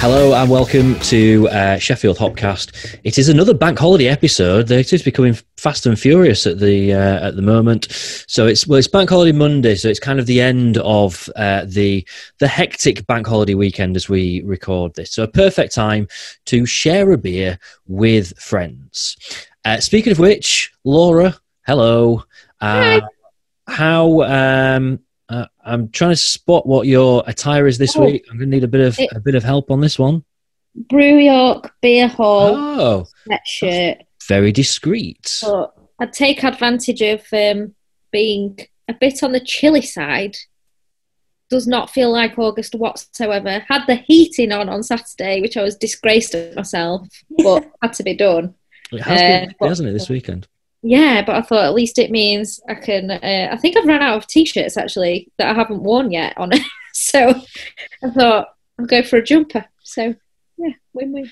Hello and welcome to uh, Sheffield Hopcast. It is another bank holiday episode. To be becoming fast and furious at the uh, at the moment. So it's well, it's Bank Holiday Monday, so it's kind of the end of uh, the the hectic Bank Holiday weekend as we record this. So a perfect time to share a beer with friends. Uh, speaking of which, Laura, hello. Uh, how um, I'm trying to spot what your attire is this Oh. week. I'm going to need a bit of It- a bit of help on this one. Brew York Beer Hall Oh, sweatshirt. very discreet. But I'd take advantage of um, being a bit on the chilly side. Does not feel like August whatsoever. Had the heating on on Saturday, which I was disgraced at myself, but had to be done. It has Uh, been, hasn't it, this weekend? Yeah, but I thought at least it means I can. Uh, I think I've run out of t-shirts actually that I haven't worn yet on it. so I thought I'll go for a jumper. So yeah, win-win.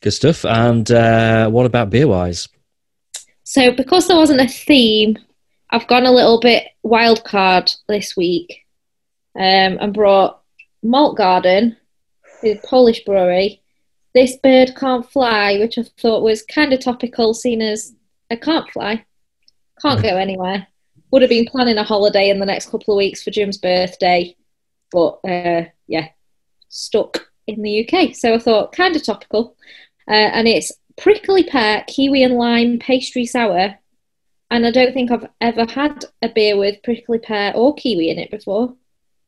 Good stuff. And uh, what about beer wise? So because there wasn't a theme, I've gone a little bit wild card this week, um, and brought Malt Garden, the Polish brewery. This bird can't fly, which I thought was kind of topical, seeing as I can't fly, can't go anywhere. Would have been planning a holiday in the next couple of weeks for Jim's birthday, but uh, yeah, stuck in the UK. So I thought kind of topical, uh, and it's prickly pear, kiwi and lime pastry sour. And I don't think I've ever had a beer with prickly pear or kiwi in it before.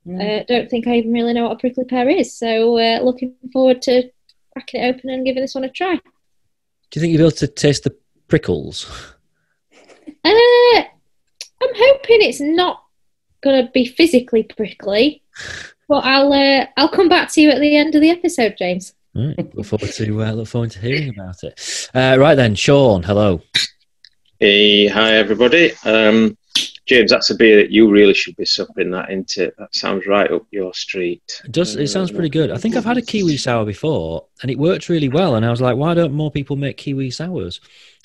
Uh, don't think I even really know what a prickly pear is. So uh, looking forward to cracking it open and giving this one a try. Do you think you'll be able to taste the prickles? Uh, I'm hoping it's not going to be physically prickly, but I'll uh, I'll come back to you at the end of the episode, James. Right. Look forward to uh, look forward to hearing about it. Uh, right then, Sean. Hello. Hey, hi everybody. Um, James, that's a beer that you really should be supping that into. That sounds right up your street. It does it sounds pretty good? I think I've had a kiwi sour before, and it worked really well. And I was like, why don't more people make kiwi sours?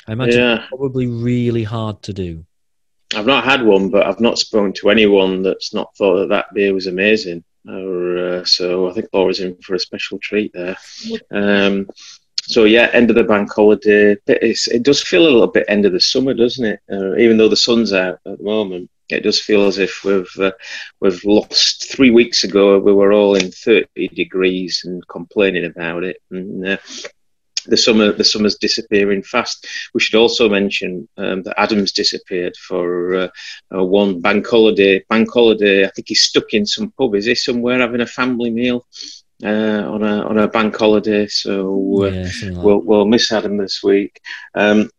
I imagine Yeah, it's probably really hard to do. I've not had one, but I've not spoken to anyone that's not thought that that beer was amazing. Or, uh, so I think Laura's in for a special treat there. Um, so yeah, end of the bank holiday. It does feel a little bit end of the summer, doesn't it? Uh, even though the sun's out at the moment, it does feel as if we've uh, we've lost. Three weeks ago, we were all in thirty degrees and complaining about it, and uh, the summer the summer's disappearing fast. We should also mention um, that Adam's disappeared for uh, uh, one bank holiday. Bank holiday. I think he's stuck in some pub. Is he somewhere having a family meal uh, on a on a bank holiday? So uh, yeah, like we'll we'll miss Adam this week. Um,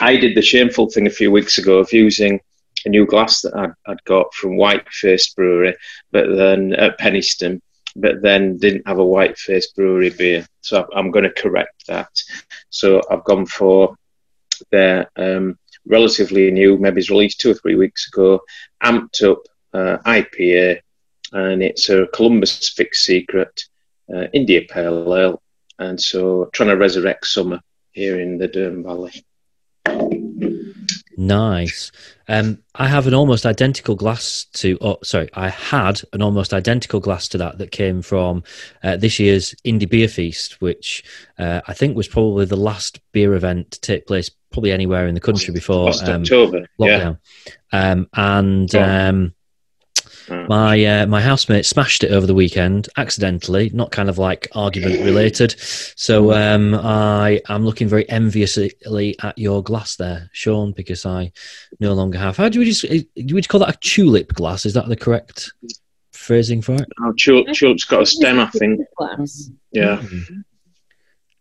I did the shameful thing a few weeks ago of using a new glass that I'd, I'd got from Whiteface Brewery, but then at Penistone, but then didn't have a Whiteface Brewery beer. So I'm going to correct that. So I've gone for their um, relatively new, maybe it's released two or three weeks ago, amped up uh, IPA, and it's a Columbus Fixed Secret uh, India Pale Ale, and so trying to resurrect summer here in the Dearne Valley. Nice. Um, I have an almost identical glass to. Oh, sorry, I had an almost identical glass to that that came from uh, this year's Indie Beer Feast, which uh, I think was probably the last beer event to take place probably anywhere in the country before um, October, yeah. Um, and Oh. Oh. my uh, my housemate smashed it over the weekend accidentally, not kind of like argument related. So um, I am looking very enviously at your glass there, Sean, because I no longer have. How do we just do we call that a tulip glass? Is that the correct phrasing for it? Oh, Chul- Chulip's got a stem, I think. Glass. Yeah, Hmm.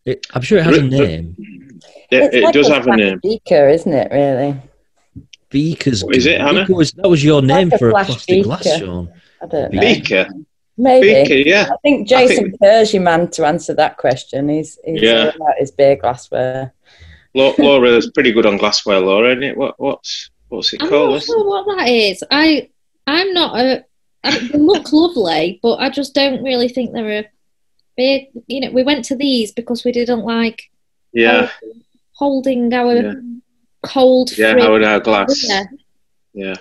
It, I'm sure it has a name. it, It's it like does a have a flash name. Beaker, isn't it? Really? Beaker's. Is it, Hannah? Beaker was, that was your name a for a flash plastic glass, beaker. Sean. I don't know. Beaker, Maybe. Beaker, yeah. I think I Jason think- Kerr's your man to answer that question. He's, he's Yeah. about his beer glassware. Lau- Laura's pretty good on glassware, Laura, isn't it? What, what's what's it I'm called? not sure what that is. I I'm not a. I mean, they look lovely, but I just don't really think they're a big. You know, we went to these because we didn't like Yeah, holding our Yeah. Cold. yeah, our, our glass. Yeah.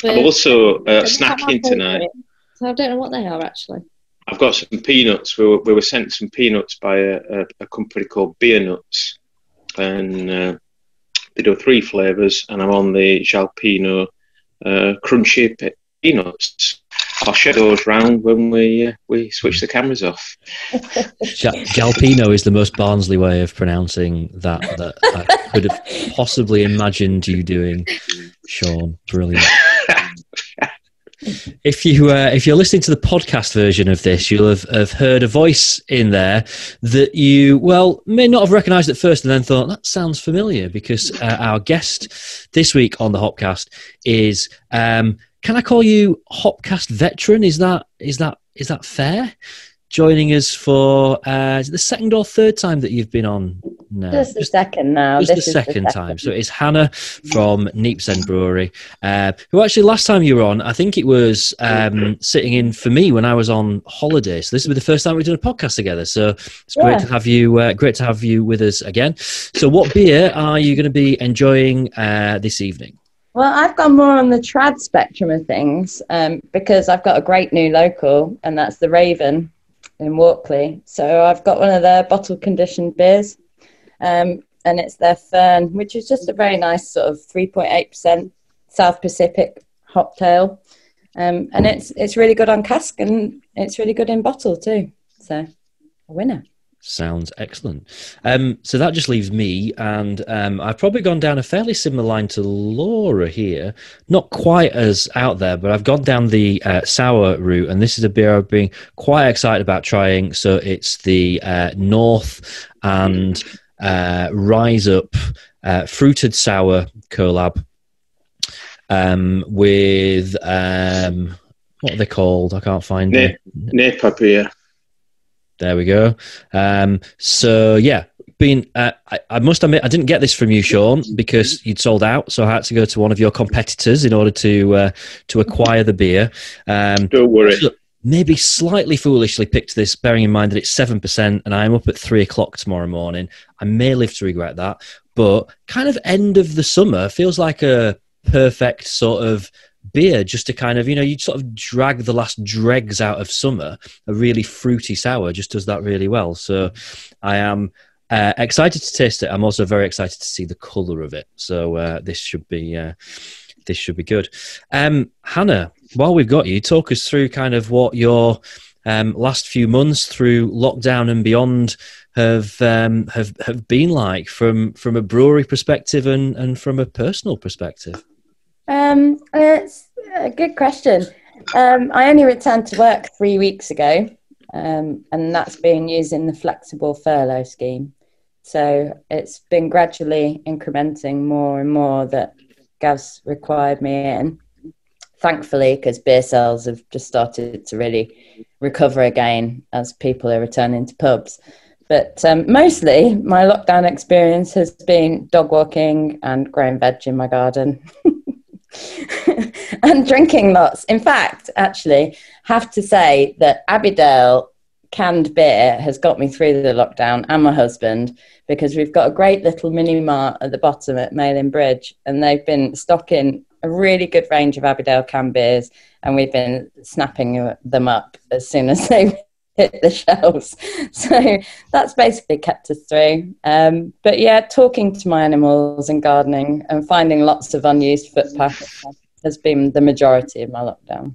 for- I'm also uh, It's not my snacking tonight. So I don't know what they are actually. I've got some peanuts. We were, we were sent some peanuts by a, a, a company called Beer Nuts, and uh, they do three flavors. And I'm on the jalapeno uh, crunchy pe- peanuts. Share those round when we uh, we switch the cameras off. Ja- Jalpino is the most Barnsley way of pronouncing that that I could have possibly imagined you doing, Sean. Brilliant. If you uh, if you're listening to the podcast version of this, you'll have, have heard a voice in there that you well may not have recognised at first, and then thought that sounds familiar because uh, our guest this week on the Hopcast is um, can I call you Hopcast veteran? Is that is that is that fair? Joining us for uh, is it the second or third time that you've been on now? Just the second now. Just the This is second time. So it's Hannah from Neepsend Brewery, uh, who actually last time you were on, I think it was um, sitting in for me when I was on holiday. So this will be the first time we've done a podcast together. So it's great to have you. Uh, great to have you with us again. So what beer are you going to be enjoying uh, this evening? Well, I've gone more on the trad spectrum of things um, because I've got a great new local, and that's the Raven in Walkley. So I've got one of their bottle conditioned beers, um, and it's their Fern, which is just a very nice sort of 3.8% South Pacific hop tail. Um, and it's it's really good on cask and it's really good in bottle too. So a winner. Sounds excellent. Um, so that just leaves me, and um, I've probably gone down a fairly similar line to Laura here. Not quite as out there, but I've gone down the uh, sour route, and this is a beer I've been quite excited about trying. So it's the uh, North and uh, Rise Up uh, fruited sour collab um, with um, what are they called? I can't find Na- it. Napa beer. There we go. Um, so yeah, been. Uh, I, I must admit, I didn't get this from you, Sean, because you'd sold out. So I had to go to one of your competitors in order to uh, to acquire the beer. Um, Don't worry. Look, maybe slightly foolishly picked this, bearing in mind that it's seven percent, and I'm up at three o'clock tomorrow morning. I may live to regret that, but kind of end of the summer feels like a perfect sort of beer just to kind of you know you sort of drag the last dregs out of summer a really fruity sour just does that really well. So i am uh, excited to taste it. I'm also very excited to see the color of it. So uh, this should be uh, this should be good. Um, hannah while we've got you talk us through kind of what your um, last few months through lockdown and beyond have um, have have been like from from a brewery perspective and and from a personal perspective Um, it's a good question. Um, I only returned to work three weeks ago, um, and that's been using the flexible furlough scheme. So it's been gradually incrementing more and more that Gav's required me in. Thankfully, because beer sales have just started to really recover again as people are returning to pubs. But um, mostly, my lockdown experience has been dog walking and growing veg in my garden. and drinking lots. In fact, actually, have to say that Abbeydale canned beer has got me through the lockdown and my husband because we've got a great little mini mart at the bottom at Malin Bridge and they've been stocking a really good range of Abbeydale canned beers and we've been snapping them up as soon as they hit the shelves. So that's basically kept us through. Um, but yeah, talking to my animals and gardening and finding lots of unused footpaths has been the majority of my lockdown.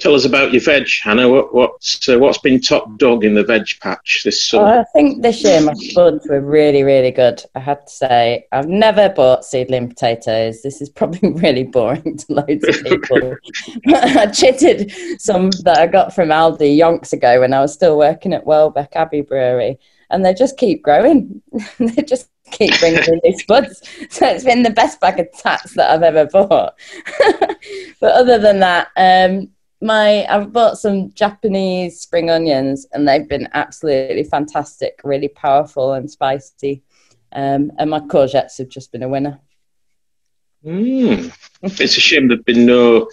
Tell us about your veg, Hannah. What, what's uh, what's been top dog in the veg patch this summer? I think this year my spuds were really, really good. I have to say, I've never bought seedling potatoes. This is probably really boring to loads of people. I chitted some that I got from Aldi yonks ago when I was still working at Welbeck Abbey Brewery, and they just keep growing. they just keep bringing me new spuds. So it's been the best bag of tats that I've ever bought. but other than that, um, my I've bought some Japanese spring onions and they've been absolutely fantastic, really powerful and spicy. Um, and my courgettes have just been a winner. Mm. It's a shame there've been no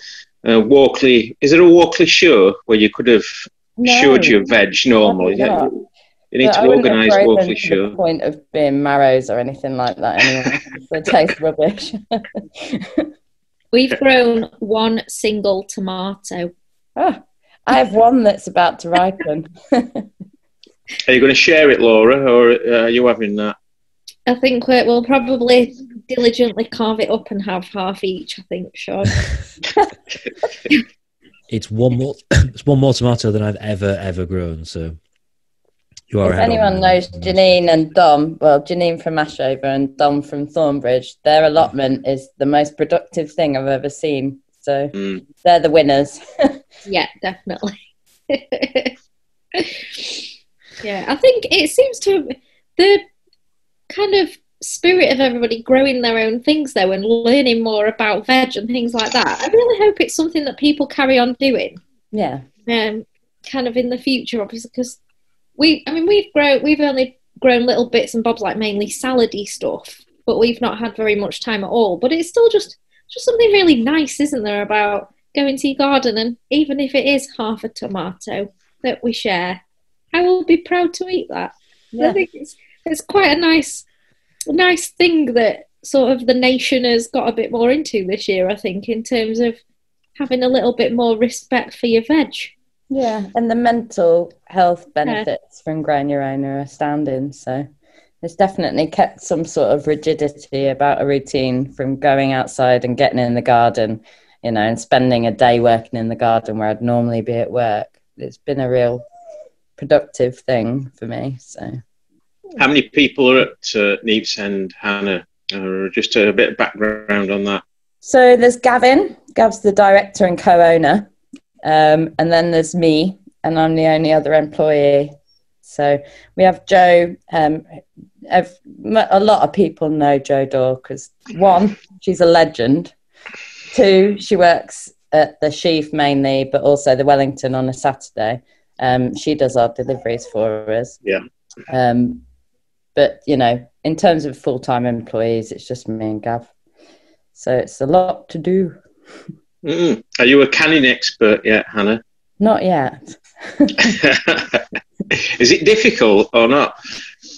uh, Walkley. Is there a Walkley show where you could have showed your veg normally? Not. You need But to organise Walkley show. The point of being marrows or anything like that anyway. they taste rubbish. We've grown one single tomato. Ah, I have one that's about to ripen. Are you going to share it, Laura, or uh, are you having that? I think we- we'll probably diligently carve it up and have half each. I think, Sean. It's one more. It's one more tomato than I've ever ever grown. So you are. If ahead on anyone knows Janine and Dom, well, Janine from Ashover and Dom from Thornbridge, their allotment is the most productive thing I've ever seen. So Mm. they're the winners. yeah, definitely. yeah, I think it seems to the kind of spirit of everybody growing their own things though and learning more about veg and things like that. I really hope it's something that people carry on doing. yeah. um, kind of in the future, obviously, because we, I mean, we've grown, we've only grown little bits and bobs, like mainly salady stuff, but we've not had very much time at all. But it's still just, just something really nice, isn't there, about going to your garden and even if it is half a tomato that we share, I will be proud to eat that. I think it's, it's quite a nice, a nice thing that sort of the nation has got a bit more into this year. I think in terms of having a little bit more respect for your veg. Yeah, and the mental health benefits from growing your own are astounding. So it's definitely kept some sort of rigidity about a routine from going outside and getting in the garden, you know, and spending a day working in the garden where I'd normally be at work. It's been a real productive thing for me. So How many people are at uh, Neepsend, Hannah? Or just a bit of background on that. So there's Gavin. Gav's the director and co-owner, um, and then there's me, and I'm the only other employee. So we have Joe. Um, a lot of people know Joe Dorr because one, she's a legend. Two, she works at the Sheaf mainly, but also the Wellington on a Saturday. Um, she does our deliveries for us. Yeah. Um, but you know, in terms of full-time employees, it's just me and Gav. So it's a lot to do. Mm. Are you a canning expert yet, Hannah? Not yet. Is it difficult or not?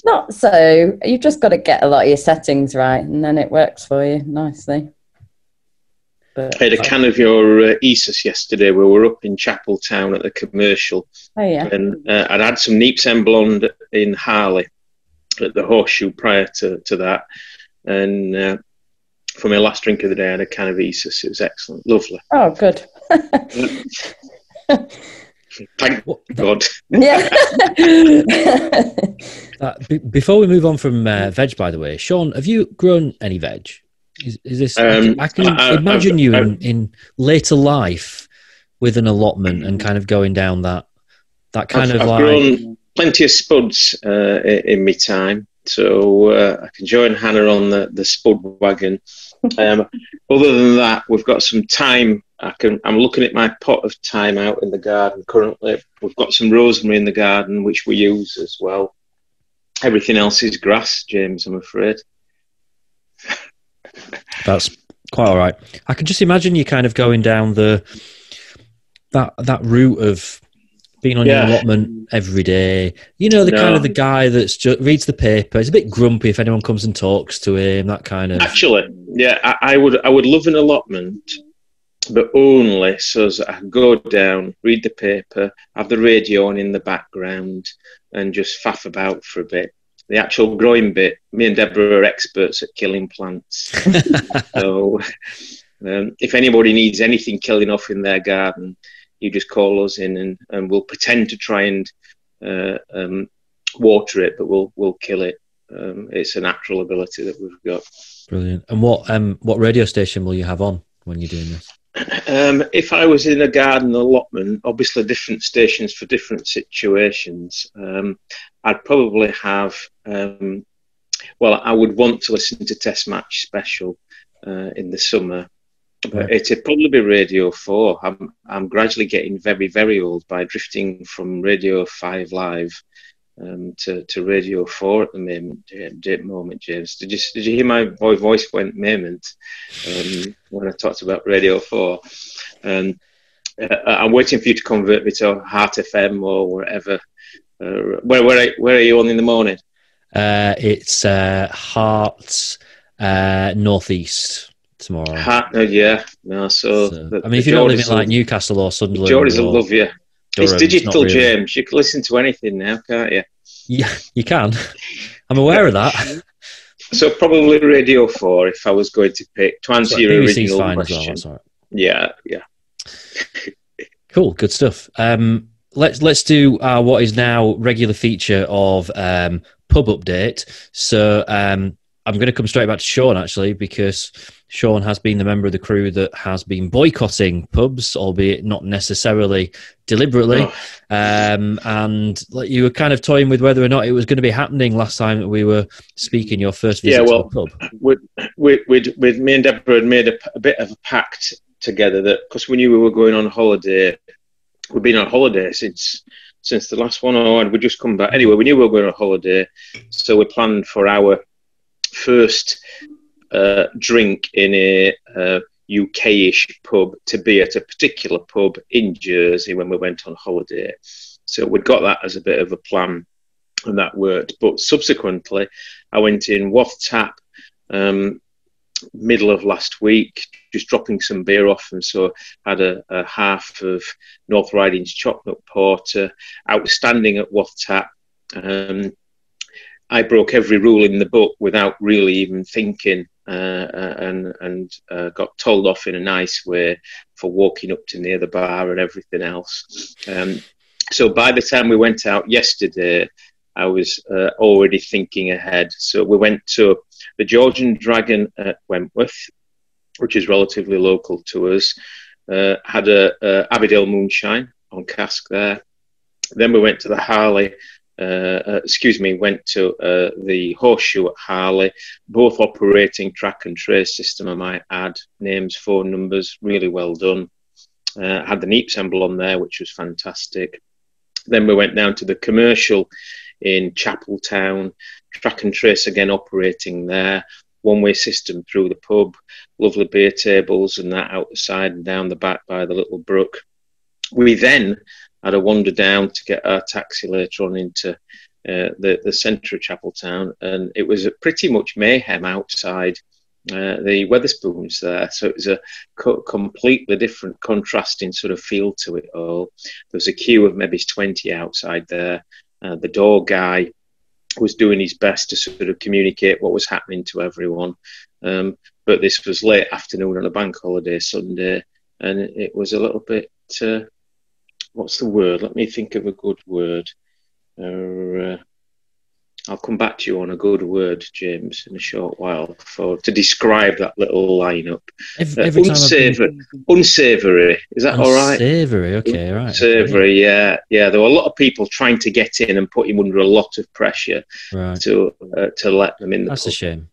Not so. You've just got to get a lot of your settings right, and then it works for you nicely. But I had a can of your uh, Esus yesterday. We were up in Chapeltown at the commercial, oh yeah, and uh, I'd had some Neepsend Blonde in Harley at the Horseshoe prior to, to that. And uh, for my last drink of the day, I had a can of Esus. It was excellent, lovely. oh good. Thank God. yeah. Uh, be- before we move on from uh, veg, by the way, Sean, have you grown any veg? Is, is this? I Um, can, I can I- I- imagine I've- you I've- in, in later life with an allotment and kind of going down that that kind I've, of I've like. grown plenty of spuds uh, in, in my time, so uh, I can join Hannah on the, the spud wagon. Um, other than that, we've got some thyme. I can. I'm looking at my pot of thyme out in the garden currently. We've got some rosemary in the garden, which we use as well. Everything else is grass, James. I'm afraid. That's quite all right. I can just imagine you kind of going down the that that route of being on Yeah. your allotment every day. You know, the kind of the guy that's just reads the paper. He's a bit grumpy if anyone comes and talks to him. That kind of. Actually, yeah, I, I would. I would love an allotment, but only so as I go down, read the paper, have the radio on in the background, and just faff about for a bit. The actual growing bit, me and Deborah are experts at killing plants. so, um, if anybody needs anything killing off in their garden, you just call us in, and, and we'll pretend to try and uh, um, water it, but we'll we'll kill it. Um, it's a natural ability that we've got. Brilliant. And what um what radio station will you have on when you're doing this? Um, if I was in a garden allotment, obviously different stations for different situations, um, I'd probably have, um, well, I would want to listen to Test Match Special uh, in the summer. But it'd probably be Radio 4. I'm, I'm gradually getting very, very old by drifting from Radio 5 Live um, to, to Radio 4 at the moment, moment, James. Did you, did you hear my voice went moment um, when I talked about Radio 4? Um, uh, I'm waiting for you to convert me to Heart FM or wherever. Uh, where, where, are, where are you on in the morning? Uh, it's uh, Hearts uh, Northeast tomorrow. Yeah. No, so, So, the- I mean, if you don't live in like Newcastle or Sunderland, Geordies will love you. Durham, it's digital, it's really... James. You can listen to anything now, can't you? Yeah, you can. I'm aware of that. So probably Radio Four if I was going to pick to answer your BBC's original question. Well, yeah, yeah. cool, good stuff. Um, let's let's do uh, what is now regular feature of um, pub update. So um, I'm going to come straight back to Sean actually because Sean has been the member of the crew that has been boycotting pubs, albeit not necessarily deliberately. Oh. Um, and like you were kind of toying with whether or not it was going to be happening last time that we were speaking your first visit yeah, well, to the pub. With, with, with, with me and Deborah had made a, a bit of a pact together that because we knew we were going on holiday, we've been on holiday since since the last one, or we'd just come back. Anyway, we knew we were going on holiday, so we planned for our first uh, drink in a uh, UK-ish pub to be at a particular pub in Jersey when we went on holiday. So we'd got that as a bit of a plan, and that worked. But subsequently, I went in Wath Tap um, middle of last week, just dropping some beer off, and so had a, a half of North Riding's chocolate porter, outstanding at Wath Tap. Um, I broke every rule in the book without really even thinking, uh, uh, and and uh, got told off in a nice way for walking up to near the bar and everything else. Um, so by the time we went out yesterday, I was uh, already thinking ahead. So we went to the George and Dragon at Wentworth, which is relatively local to us. Uh, had a, a Abbeydale moonshine on cask there. Then we went to the Harley uh, uh, excuse me, went to uh, the Horseshoe at Harley, both operating track and trace system, I might add, names, phone numbers, really well done. Uh, had the NEAP symbol on there, which was fantastic. Then we went down to the commercial in Chapeltown, track and trace again operating there, one way system through the pub, lovely beer tables and that out the side and down the back by the little brook. We then had a wander down to get a taxi later on into uh, the, the centre of Chapeltown, and it was pretty much mayhem outside uh, the Wetherspoons there. So it was a co- completely different, contrasting sort of feel to it all. There was a queue of maybe 20 outside there. Uh, the door guy was doing his best to sort of communicate what was happening to everyone. Um, but this was late afternoon on a bank holiday Sunday, and it was a little bit uh, what's the word? Let me think of a good word. Uh, I'll come back to you on a good word, James, in a short while for to describe that little lineup. Every, uh, every uh, unsavory, been... unsavory. Is that all right? Unsavory. Okay, right. Unsavory. Yeah, yeah. There were a lot of people trying to get in and put him under a lot of pressure right. to uh, to let them in. The That's pub. a shame.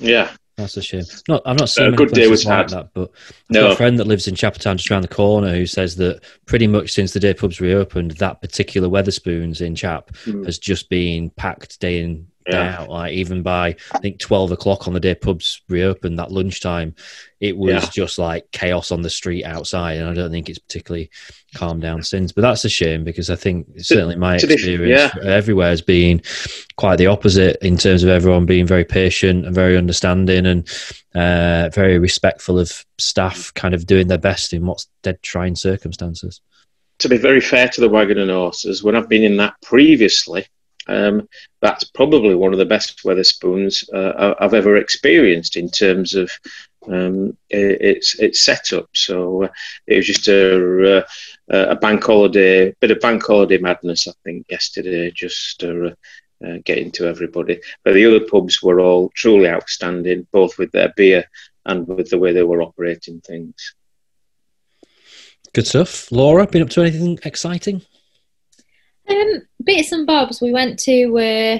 Yeah, that's a shame. Not, I'm not saying a good day was like had. that, but I've no. got a friend that lives in Chapeltown, just around the corner, who says that pretty much since the day pubs reopened, that particular Wetherspoons in Chap mm. has just been packed day in yeah. out. Like even by I think twelve o'clock on the day pubs reopened that lunchtime, it was yeah. just like chaos on the street outside, and I don't think it's particularly calmed down since. But that's a shame because I think certainly my experience yeah. everywhere has been quite the opposite in terms of everyone being very patient and very understanding and uh, very respectful of staff, kind of doing their best in what's dead trying circumstances. To be very fair to the wagon and horses, when I've been in that previously, um, that's probably one of the best Wetherspoons uh, I've ever experienced in terms of um, its its setup. So uh, it was just a, uh, a bank holiday, bit of bank holiday madness, I think, yesterday, just to uh, getting to everybody. But the other pubs were all truly outstanding, both with their beer and with the way they were operating things. Good stuff. Laura, been up to anything exciting? Um, bits and bobs. We went to uh,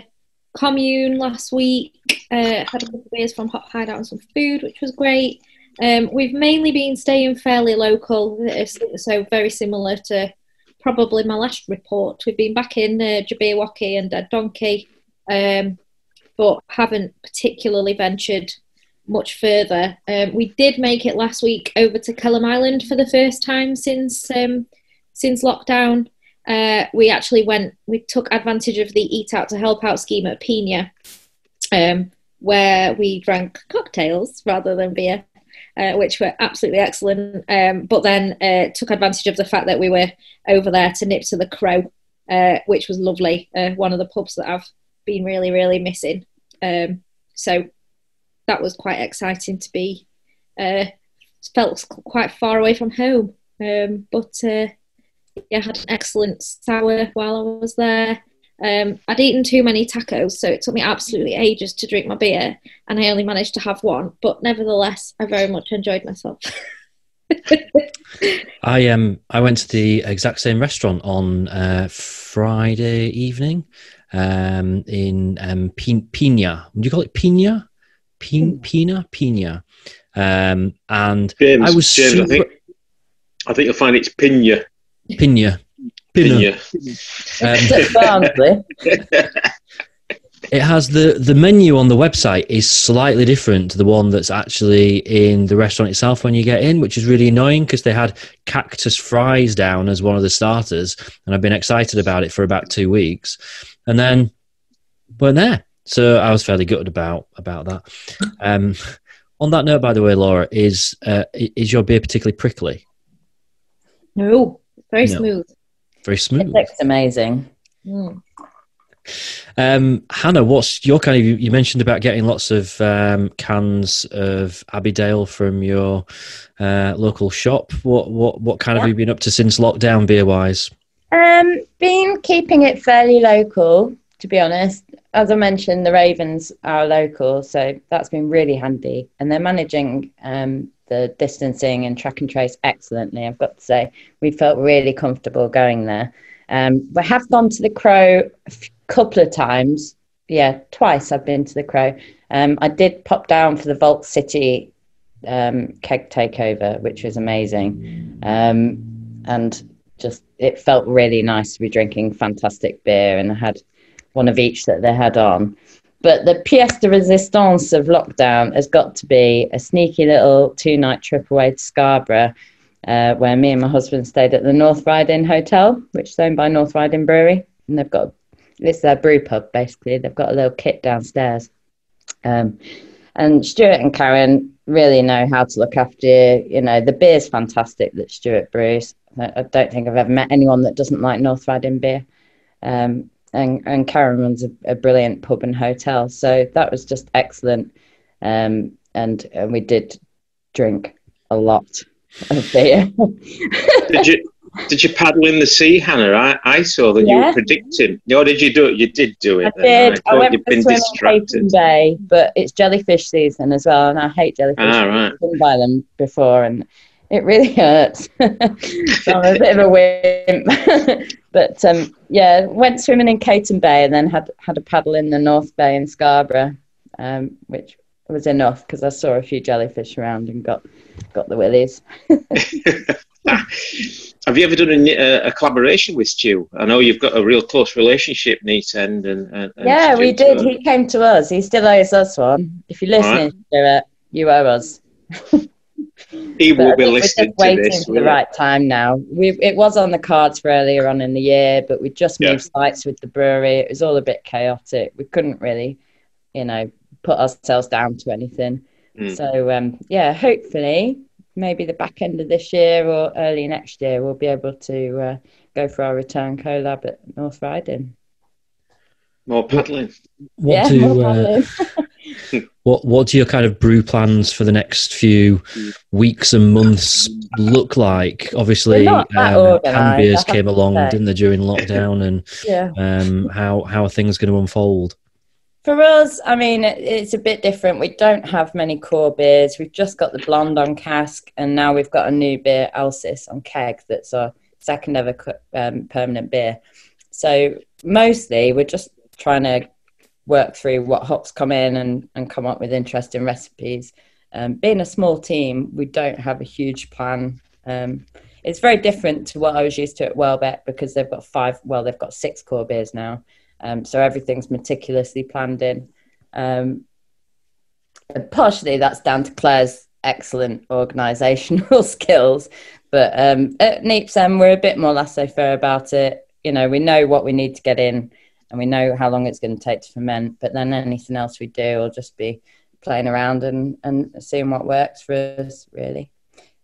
commune last week. Uh, had a couple of beers from Hop Hideout and some food, which was great. Um, we've mainly been staying fairly local, so very similar to probably my last report. We've been back in uh, Jabberwocky and Dead Donkey, um, but haven't particularly ventured much further. Um, we did make it last week over to Kelham Island for the first time since um, since lockdown uh, we actually went, we took advantage of the Eat Out to Help Out scheme at Pina, um, where we drank cocktails rather than beer. uh, which were absolutely excellent. Um, but then uh, took advantage of the fact that we were over there to nip to the Crow, uh, which was lovely. Uh, one of the pubs that I've been really, really missing. Um, so that was quite exciting to be. Uh, felt quite far away from home, um, but yeah, had an excellent sour while I was there. Um, I'd eaten too many tacos, so it took me absolutely ages to drink my beer, and I only managed to have one. But nevertheless, I very much enjoyed myself. I um I went to the exact same restaurant on uh, Friday evening, um, in um, Pina. Would you call it Pina? Pina, Pina, Pina. Um, and James, I was James, super... I think I think you'll find it's Pina. Pina. Pina. Um, it has the the menu on the website is slightly different to the one that's actually in the restaurant itself when you get in, which is really annoying because they had cactus fries down as one of the starters, and I've been excited about it for about two weeks, and then weren't there. So I was fairly gutted about about that. Um, on that note, by the way, Laura, is uh, is your beer particularly prickly? No, very No. smooth. Very smooth. It looks amazing. Mm. Um, Hannah, what's your kind of? You you mentioned about getting lots of um, cans of Abbeydale from your uh, local shop. What what what kind of Yeah. have you been up to since lockdown, beer wise? Um, been keeping it fairly local, to be honest. As I mentioned, the Ravens are local, so that's been really handy, and they're managing um, the distancing and track and trace excellently. I've got to say, we felt really comfortable going there. Um, we have gone to the Crow a f- couple of times. Yeah, twice I've been to the Crow. Um, I did pop down for the Vault City um, keg takeover, which was amazing. Um, and just it felt really nice to be drinking fantastic beer and I had one of each that they had on. But the pièce de résistance of lockdown has got to be a sneaky little two night trip away to Scarborough, uh, where me and my husband stayed at the North Riding Hotel, which is owned by North Riding Brewery. And they've got it's their brew pub basically. They've got a little kit downstairs. Um, and Stuart and Karen really know how to look after you. You know, the beer's fantastic that Stuart brews. I don't think I've ever met anyone that doesn't like North Riding beer. Um, and, and Karen runs a, a brilliant pub and hotel. So that was just excellent. Um, and, and we did drink a lot of beer. did you did you paddle in the sea, Hannah? I, I saw that you were predicting. No, did you do it? You did do I it. then. did. I I went you'd for been distracted. Bay, but it's jellyfish season as well, and I hate jellyfish. Ah, right. I've been by them before, and it really hurts. so I'm a bit of a wimp. but um, yeah, went swimming in Cayton Bay, and then had had a paddle in the North Bay in Scarborough, um, which was enough because I saw a few jellyfish around and got got the willies. Have you ever done a, a, a collaboration with Stu? I know you've got a real close relationship, Neepsend and, and, and yeah, we did. He came to us. He still owes us one. If you're listening to it, you owe us. He will I be think we're just to waiting this. for the right time now. We it was on the cards for earlier on in the year, but we just Yeah. moved sites with the brewery. It was all a bit chaotic. We couldn't really, you know, put ourselves down to anything. Mm. So um, yeah, hopefully, maybe the back end of this year or early next year, we'll be able to uh, go for our return collab at North Riding. More paddling. What yeah, do more uh, paddling. what what do your kind of brew plans for the next few weeks and months look like? Obviously, They're not that um, can beers came along, didn't they, during lockdown? And yeah. um, how how are things going to unfold? For us, I mean, it's a bit different. We don't have many core beers. We've just got the blonde on cask, and now we've got a new beer, Alsis, on keg. That's our second ever um, permanent beer. So mostly, we're just trying to work through what hops come in and, and come up with interesting recipes. Um, being a small team, we don't have a huge plan. Um, it's very different to what I was used to at Welbeck because they've got five, well, they've got six core beers now. Um, so everything's meticulously planned in. Um, and partially that's down to Claire's excellent organisational skills, but um, at Neepsend we're a bit more laissez-faire about it. You know, we know what we need to get in, and we know how long it's going to take to ferment. But then anything else we do will just be playing around and, and seeing what works for us, really.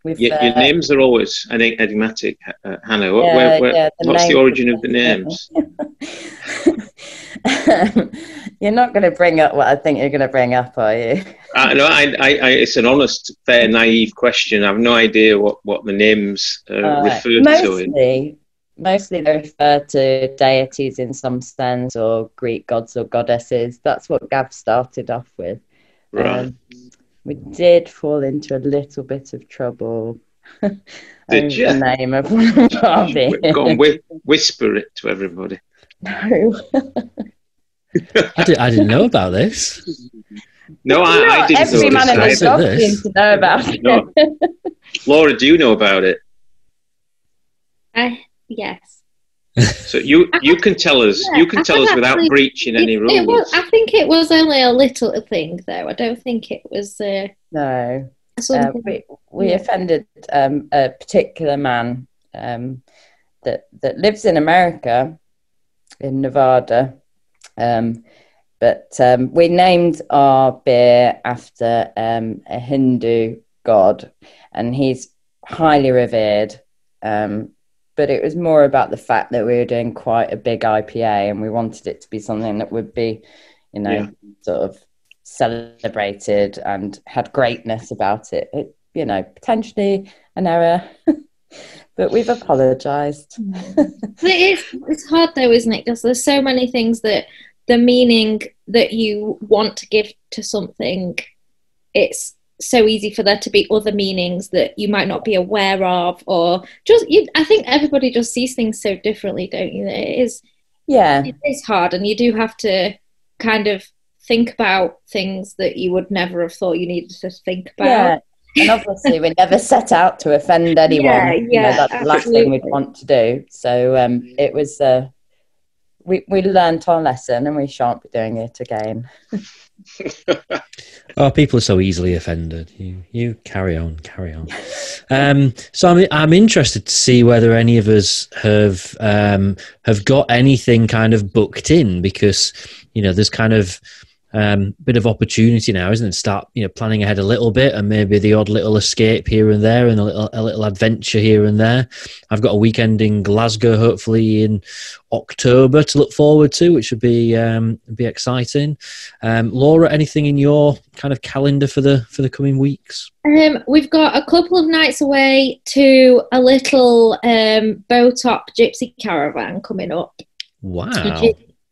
We've, your, your uh, names are always enigmatic, uh, Hannah. What, yeah, where, where, yeah, the what's the origin of the names? you're not going to bring up what I think you're going to bring up, are you? uh, no, I, I, I, it's an honest, fair, naive question. I have no idea what, what the names uh, uh, refer to. Mostly they refer to deities in some sense or Greek gods or goddesses. That's what Gav started off with. Right. Um, we did fall into a little bit of trouble. Did you? The name of one of our Go on, whi- whisper it to everybody. No. I, did, I didn't know about this. No, I, I didn't every know man in the dog seems to know about it. No. Laura, do you know about it? Uh, yes. So you you can tell us yeah, you can tell us without actually, breaching any it, rules. It was, I think it was only a little thing though. I don't think it was. Uh, no, uh, we we yeah. offended um, a particular man um, that that lives in America, in Nevada, um, but um, we named our beer after um, a Hindu god, and he's highly revered. Um, but it was more about the fact that we were doing quite a big IPA and we wanted it to be something that would be, you know, yeah. sort of celebrated and had greatness about it. It, you know, potentially an error, but we've apologized. it is, it's hard though, isn't it? Because there's so many things that the meaning that you want to give to something, it's so easy for there to be other meanings that you might not be aware of or just you i think everybody just sees things so differently don't you? It is yeah. it is hard and you do have to kind of think about things that you would never have thought you needed to think about. Yeah. and obviously we never set out to offend anyone yeah, yeah, you know, that's absolutely. the last thing we'd want to do. So um, it was uh, we, we learned our lesson and we shan't be doing it again oh, people are so easily offended. You, you carry on, carry on. Um, so I'm, I'm interested to see whether any of us have um, have got anything kind of booked in because you know there's kind of um, bit of opportunity now, isn't it? Start you know planning ahead a little bit, and maybe the odd little escape here and there, and a little a little adventure here and there. I've got a weekend in Glasgow, hopefully in October, to look forward to, which should be um, be exciting. Um, Laura, anything in your kind of calendar for the for the coming weeks? Um, we've got a couple of nights away to a little um, bow top gypsy caravan coming up. Wow!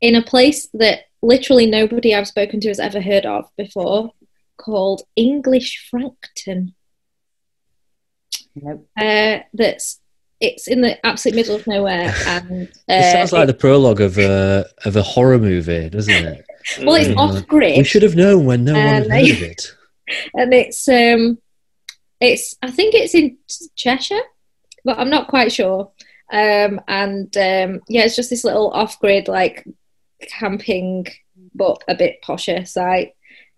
In a place that literally nobody I've spoken to has ever heard of before, called English Frankton. Nope. Uh, that's it's in the absolute middle of nowhere, and uh, it sounds like it, the prologue of a of a horror movie, doesn't it? well, it's mm. off grid. We should have known when no one had heard of it. And it's um, it's I think it's in Cheshire, but I'm not quite sure. Um, and um, yeah, it's just this little off grid like camping but a bit posher site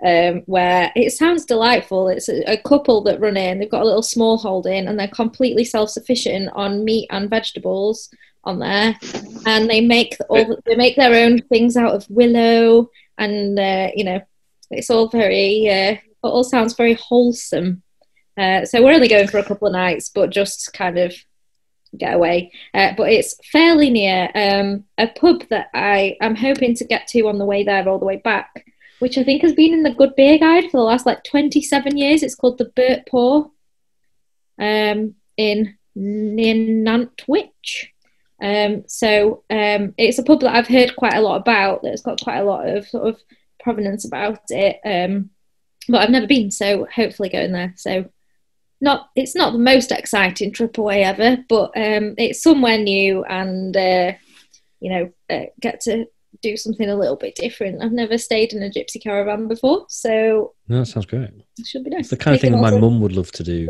um, where it sounds delightful. It's a, a, couple that run in. They've got a little small holding, and they're completely self-sufficient on meat and vegetables on there. And they make all they make their own things out of willow, and uh, you know, it's all very. Uh, it all sounds very wholesome. Uh, so we're only going for a couple of nights, but just kind of get away. Uh, but it's fairly near um, a pub that I am hoping to get to on the way there, all the way back, which I think has been in the Good Beer Guide for the last like 27 years. It's called the Bhurtpore um, in near Nantwich. Um, so um, it's a pub that I've heard quite a lot about. That's got quite a lot of sort of provenance about it. Um, but I've never been, so hopefully going there. So not it's not the most exciting trip away ever, but um, it's somewhere new and uh, you know uh, get to do something a little bit different. I've never stayed in a gypsy caravan before, so no, that sounds great. It should be nice. It's the kind of thing that my mum would love to do.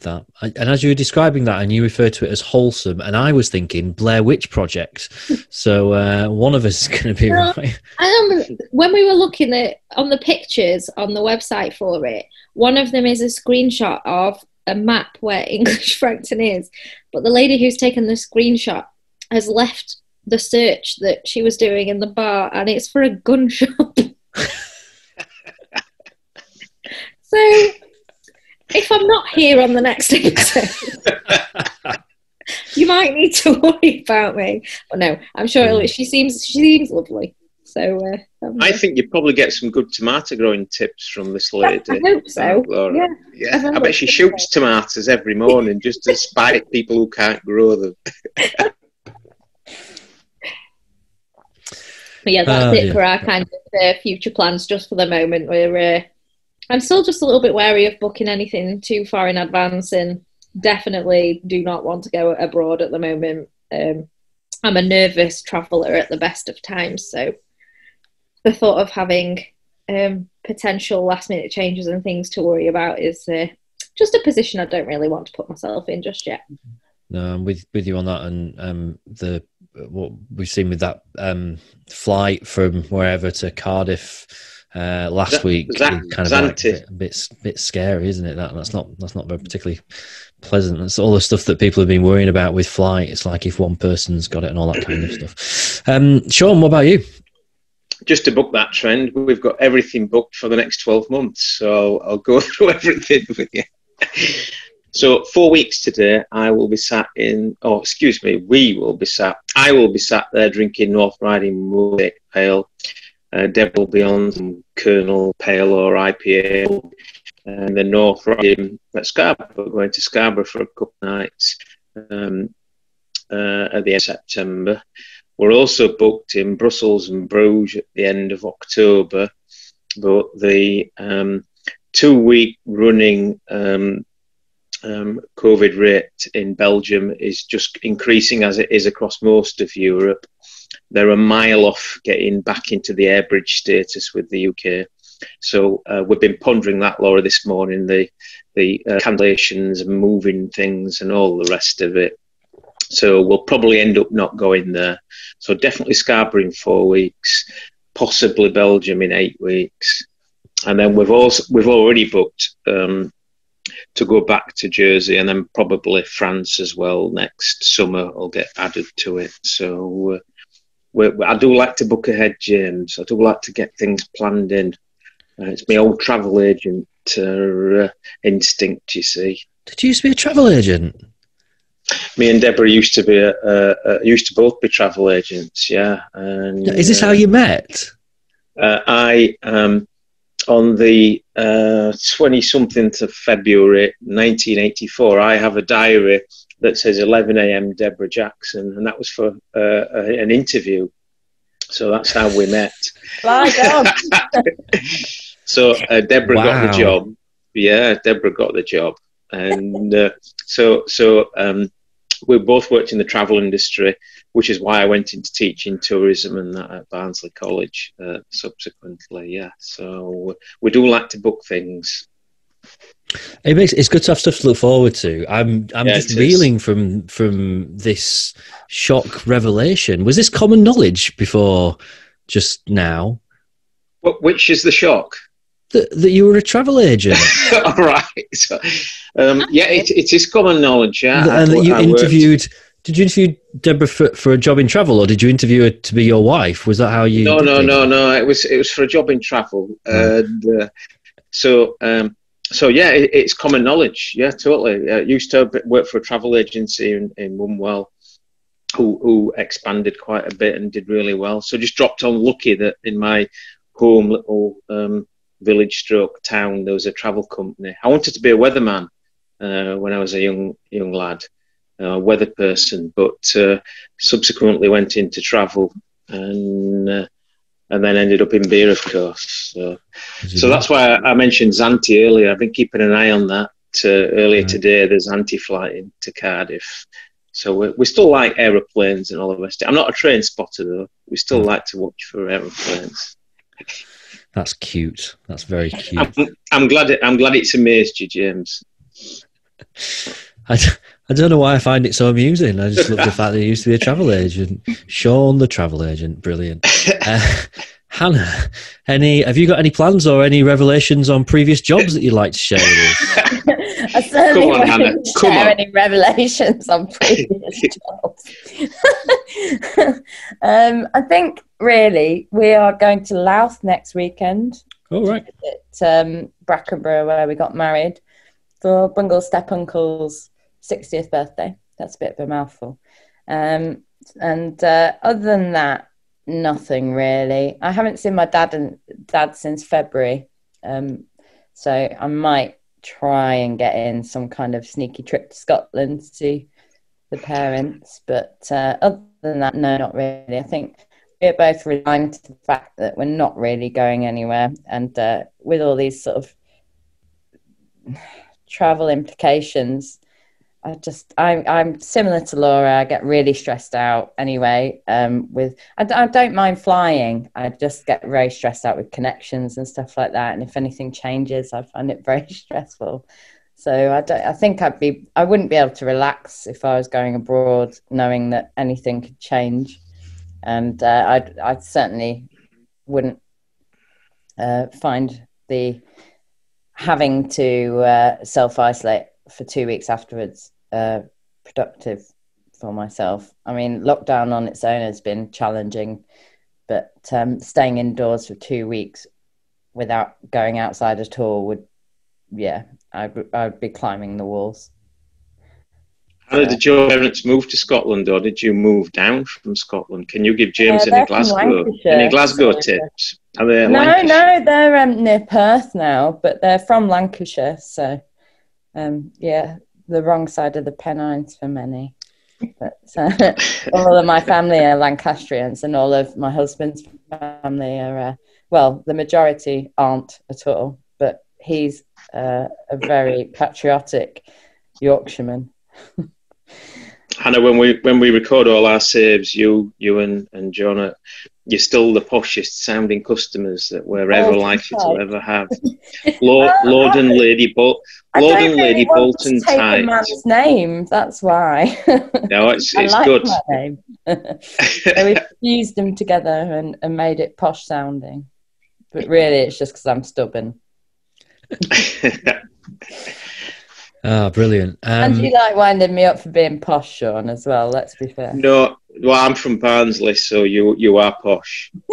That and as you were describing that, and you referred to it as wholesome, and I was thinking Blair Witch Project. so uh, one of us is going to be well, right. I remember when we were looking at on the pictures on the website for it. One of them is a screenshot of a map where English Frankton is, but the lady who's taken the screenshot has left the search that she was doing in the bar, and it's for a gun shop. So if I'm not here on the next episode, you might need to worry about me. But no, I'm sure it'll, she seems she seems lovely. So uh, um, I think you probably get some good tomato growing tips from this lady. I hope so. Laura. Yeah. Yeah, I I bet she shoots tomatoes every morning just to spite people who can't grow them. But yeah, that's Oh, it dear. for our kind of uh, future plans. Just for the moment, we're. I'm still just a little bit wary of booking anything too far in advance, and definitely do not want to go abroad at the moment. Um, I'm a nervous traveller at the best of times, so the thought of having um, potential last minute changes and things to worry about is uh, just a position I don't really want to put myself in just yet. No, I'm with with you on that, and um, the what we've seen with that um, flight from wherever to Cardiff uh, last week, kind of like a bit, bit scary, isn't it? That that's not that's not very particularly pleasant. That's all the stuff that people have been worrying about with flight. It's like if one person's got it and all that kind of stuff. Um, Sean, what about you? Just to book that trend, we've got everything booked for the next 12 months. So I'll go through everything with you. So, four weeks today, I will be sat in, oh, excuse me, we will be sat, I will be sat there drinking North Riding Mosaic Pale. Uh, Deb will be on some Kernel Pale or IPA. And the North Riding at Scarborough, going to Scarborough for a couple of nights um, uh, at the end of September. We're also booked in Brussels and Bruges at the end of October, but the um, two week running um, um, COVID rate in Belgium is just increasing as it is across most of Europe. They're a mile off getting back into the air bridge status with the UK. So uh, we've been pondering that, Laura, this morning the the uh, cancellations, moving things, and all the rest of it. So we'll probably end up not going there. So definitely Scarborough in four weeks, possibly Belgium in eight weeks, and then we've also we've already booked um, to go back to Jersey, and then probably France as well next summer. will get added to it. So uh, we I do like to book ahead, James. I do like to get things planned in. Uh, it's my old travel agent uh, instinct, you see. Did you used to be a travel agent? Me and Deborah used to be a, a, a, used to both be travel agents, yeah. And Is this uh, how you met? uh, I um, on the twenty something of February, nineteen eighty four. I have a diary that says eleven a.m. Deborah Jackson, and that was for uh, a, an interview. So that's how we met. My God. so uh, Deborah got the job. Yeah, Deborah got the job, and uh, so so um, we both worked in the travel industry, which is why I went into teaching tourism and that at Barnsley College uh, subsequently. Yeah, so we do like to book things. It makes it's good to have stuff to look forward to. I'm I'm Yeah, just reeling from from this shock revelation. Was this common knowledge before just now Wh- Which is the shock? that that you were a travel agent All right. So, um, yeah, it, it is common knowledge. Yeah, and, that you I worked- interviewed? Did you interview Deborah for, for a job in travel, or did you interview her to be your wife? Was that how you? No, no, no, no. It was it was for a job in travel, and uh, so um, so yeah, it, it's common knowledge. Yeah, totally. Uh, used to work for a travel agency in in Wombwell, who who expanded quite a bit and did really well. So just dropped on lucky that in my home little um, village stroke town there was a travel company. I wanted to be a weatherman uh, when I was a young young lad, a weather person, but uh, subsequently went into travel and. And then ended up in beer, of course. So, so that's why I, mentioned Zante earlier. I've been keeping an eye on that. Uh, earlier Right. today, there's Zante flight into Cardiff. So we, we still like aeroplanes and all the rest. I'm not a train spotter though. We still Mm. like to watch for aeroplanes. That's cute. That's very cute. I'm, I'm glad. It, I'm glad it's amazed you, James. I, I don't know why I find it so amusing. I just love the fact that he used to be a travel agent. Sean, the travel agent, brilliant. Uh, Hannah, any have you got any plans or any revelations on previous jobs that you'd like to share with us? I certainly Come on, won't Hannah, come share on. any revelations on previous jobs. um, I think really we are going to Louth next weekend. Oh, right. At um, Brackenborough, where we got married for Bungle's step uncle's 60th birthday. That's a bit of a mouthful. Um, and uh, other than that, nothing really. I haven't seen my dad and dad since February, um, so I might try and get in some kind of sneaky trip to Scotland to see the parents. But uh, other than that, no, not really. I think we're both resigned to the fact that we're not really going anywhere, and uh, with all these sort of travel implications. I just I'm I'm similar to Laura. I get really stressed out anyway. Um, with I, I don't mind flying. I just get very stressed out with connections and stuff like that. And if anything changes, I find it very stressful. So I don't. I think I'd be. I wouldn't be able to relax if I was going abroad, knowing that anything could change. And uh, I'd I certainly wouldn't uh, find the having to uh, self isolate for two weeks afterwards uh, productive for myself. I mean, lockdown on its own has been challenging, but um, staying indoors for two weeks without going outside at all would, yeah, I'd, I'd be climbing the walls. How did your parents move to Scotland, or did you move down from Scotland? Can you give James any Glasgow any Glasgow tips? Are they no, no, they're um, near Perth now, but they're from Lancashire, so um, yeah, the wrong side of the Pennines for many. But uh, all of my family are Lancastrians, and all of my husband's family are uh, well, the majority aren't at all, but he's uh, a very patriotic Yorkshireman. Hannah, when we when we record all our saves, you you and and John, you're still the poshest sounding customers that we're ever oh, likely to ever have. Lord, Lord and Lady Bol- Lord and really Lady Bolton Tight. man's name. That's why. No, it's it's like good. name. so we fused them together and, and made it posh sounding, but really it's just because I'm stubborn. Ah, brilliant. Um, and you like winding me up for being posh, Sean, as well. Let's be fair. No, well, I'm from Barnsley, so you you are posh.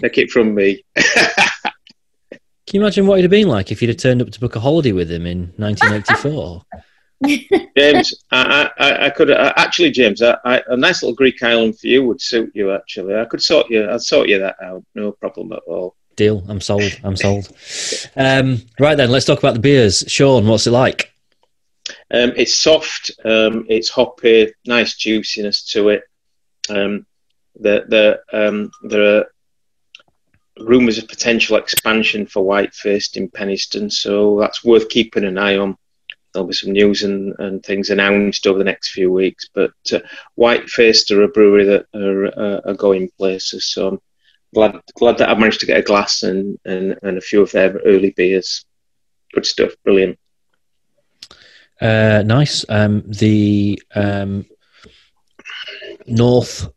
Take it from me. Can you imagine what it'd have been like if you'd have turned up to book a holiday with him in 1984? James, I, I, I could uh, actually, James, I, I, a nice little Greek island for you would suit you. Actually, I could sort you. I'd sort you that out. No problem at all. Deal. I'm sold. I'm sold. Um, right then, let's talk about the beers. Sean, what's it like? Um, it's soft, um, it's hoppy, nice juiciness to it. Um, the, the, um, there are rumours of potential expansion for Whitefaced in Penistone, so that's worth keeping an eye on. There'll be some news and, and things announced over the next few weeks. But uh, Whitefaced are a brewery that are, uh, are going places, so I'm glad glad that I managed to get a glass and, and, and a few of their early beers. Good stuff, brilliant. Uh, nice. Um, the um, North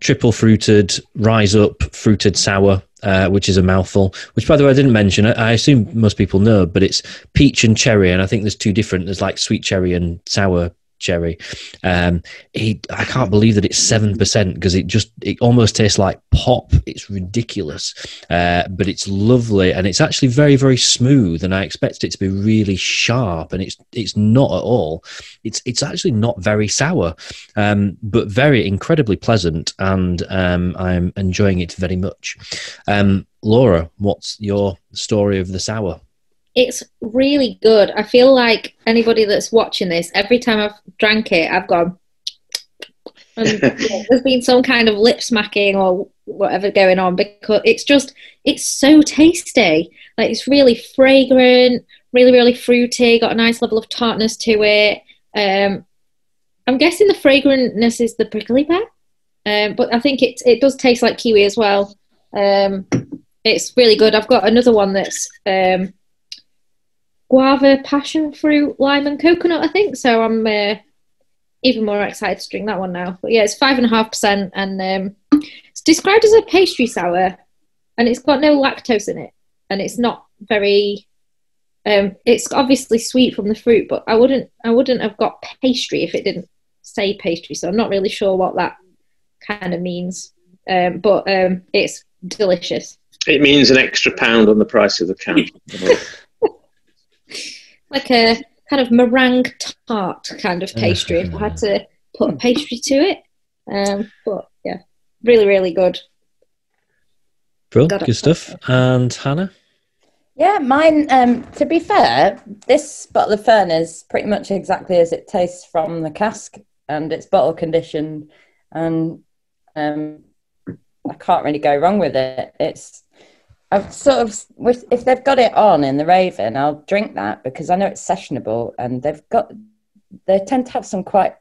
triple fruited, rise up fruited sour, uh, which is a mouthful. Which, by the way, I didn't mention. I assume most people know, but it's peach and cherry, and I think there's two different. There's like sweet cherry and sour cherry. Um, he, I can't believe that it's seven percent because it just it almost tastes like pop. It's ridiculous, uh, but it's lovely and it's actually very very smooth. And I expected it to be really sharp, and it's it's not at all. It's it's actually not very sour, um, but very incredibly pleasant, and um, I'm enjoying it very much. Um, Laura, what's your story of the sour? It's really good. I feel like anybody that's watching this, every time I've drank it, I've gone. And there's been some kind of lip smacking or whatever going on because it's just it's so tasty. Like it's really fragrant, really really fruity. Got a nice level of tartness to it. Um, I'm guessing the fragrantness is the prickly pear, um, but I think it it does taste like kiwi as well. Um, it's really good. I've got another one that's um, guava, passion fruit, lime, and coconut. I think so. I'm uh, even more excited to drink that one now. But yeah, it's five and a half percent, and um, it's described as a pastry sour, and it's got no lactose in it, and it's not very. Um, it's obviously sweet from the fruit, but I wouldn't. I wouldn't have got pastry if it didn't say pastry. So I'm not really sure what that kind of means. Um, but um, it's delicious. It means an extra pound on the price of the can. like a kind of meringue tart kind of pastry. if I had to put a pastry to it, um, but yeah, really, really good. Bro, Got it. good stuff. And Hannah? Yeah, mine. Um, to be fair, this bottle of Fern is pretty much exactly as it tastes from the cask, and it's bottle conditioned, and um, I can't really go wrong with it. It's I've sort of if they've got it on in the Raven, I'll drink that because I know it's sessionable, and they've got they tend to have some quite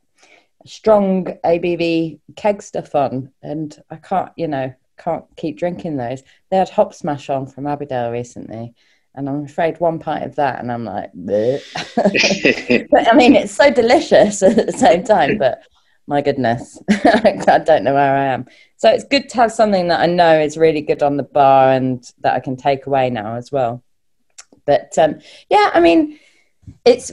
strong ABV keg stuff on, and I can't, you know, can't keep drinking those. They had Hop Smash on from Abbeydale recently, and I'm afraid one pint of that, and I'm like, but I mean, it's so delicious at the same time, but my goodness, I don't know where I am. So it's good to have something that I know is really good on the bar and that I can take away now as well. But um, yeah, I mean, it's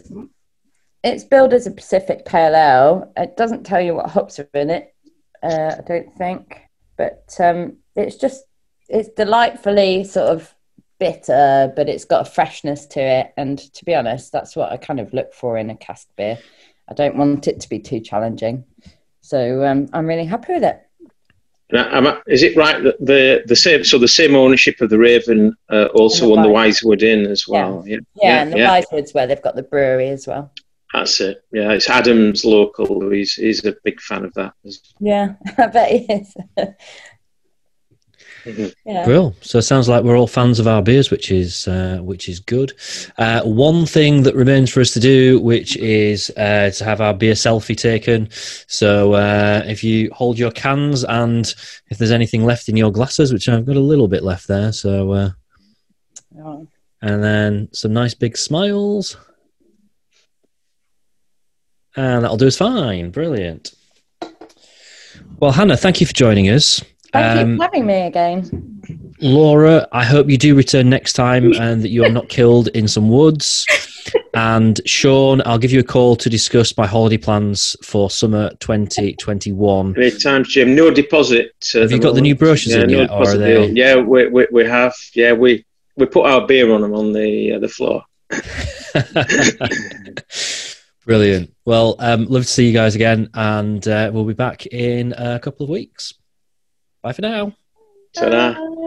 it's billed as a Pacific Pale Ale. It doesn't tell you what hops are in it, uh, I don't think. But um, it's just it's delightfully sort of bitter, but it's got a freshness to it. And to be honest, that's what I kind of look for in a cask beer. I don't want it to be too challenging. So um, I'm really happy with it. I- is it right that the the same so the same ownership of the Raven uh, also the on the Wise- Wisewood Inn as well? Yeah, Yeah, and the Wisewoods where they've got the brewery as well. that's it. Yeah, it's Adam's local. He's he's a big fan of that. Yeah, I bet he is. Mhm. yeah. Brill. So it sounds like we're all fans of our beers, which is uh, which is good. Uh, one thing that remains for us to do, which is uh, to have our beer selfie taken. So uh, if you hold your cans and if there's anything left in your glasses, which I've got a little bit left there, so uh, Oh, and then some nice big smiles, and that'll do us fine. Brilliant. Well, Hannah, thank you for joining us. Thank Um, you for having me again. Laura, I hope you do return next time and that you are not killed in some woods. And Sean, I'll give you a call to discuss my holiday plans for summer 2021. Any times, Jim? No deposit. uh, Have you at got the new brochures yeah, in no yet, or are deposit they- Yeah, we, we we have. Yeah, we we put our beer on them on the uh, the floor. Brilliant. Well, um, love to see you guys again, and uh, we'll be back in a couple of weeks. Bye for now. Ta-da. Bye.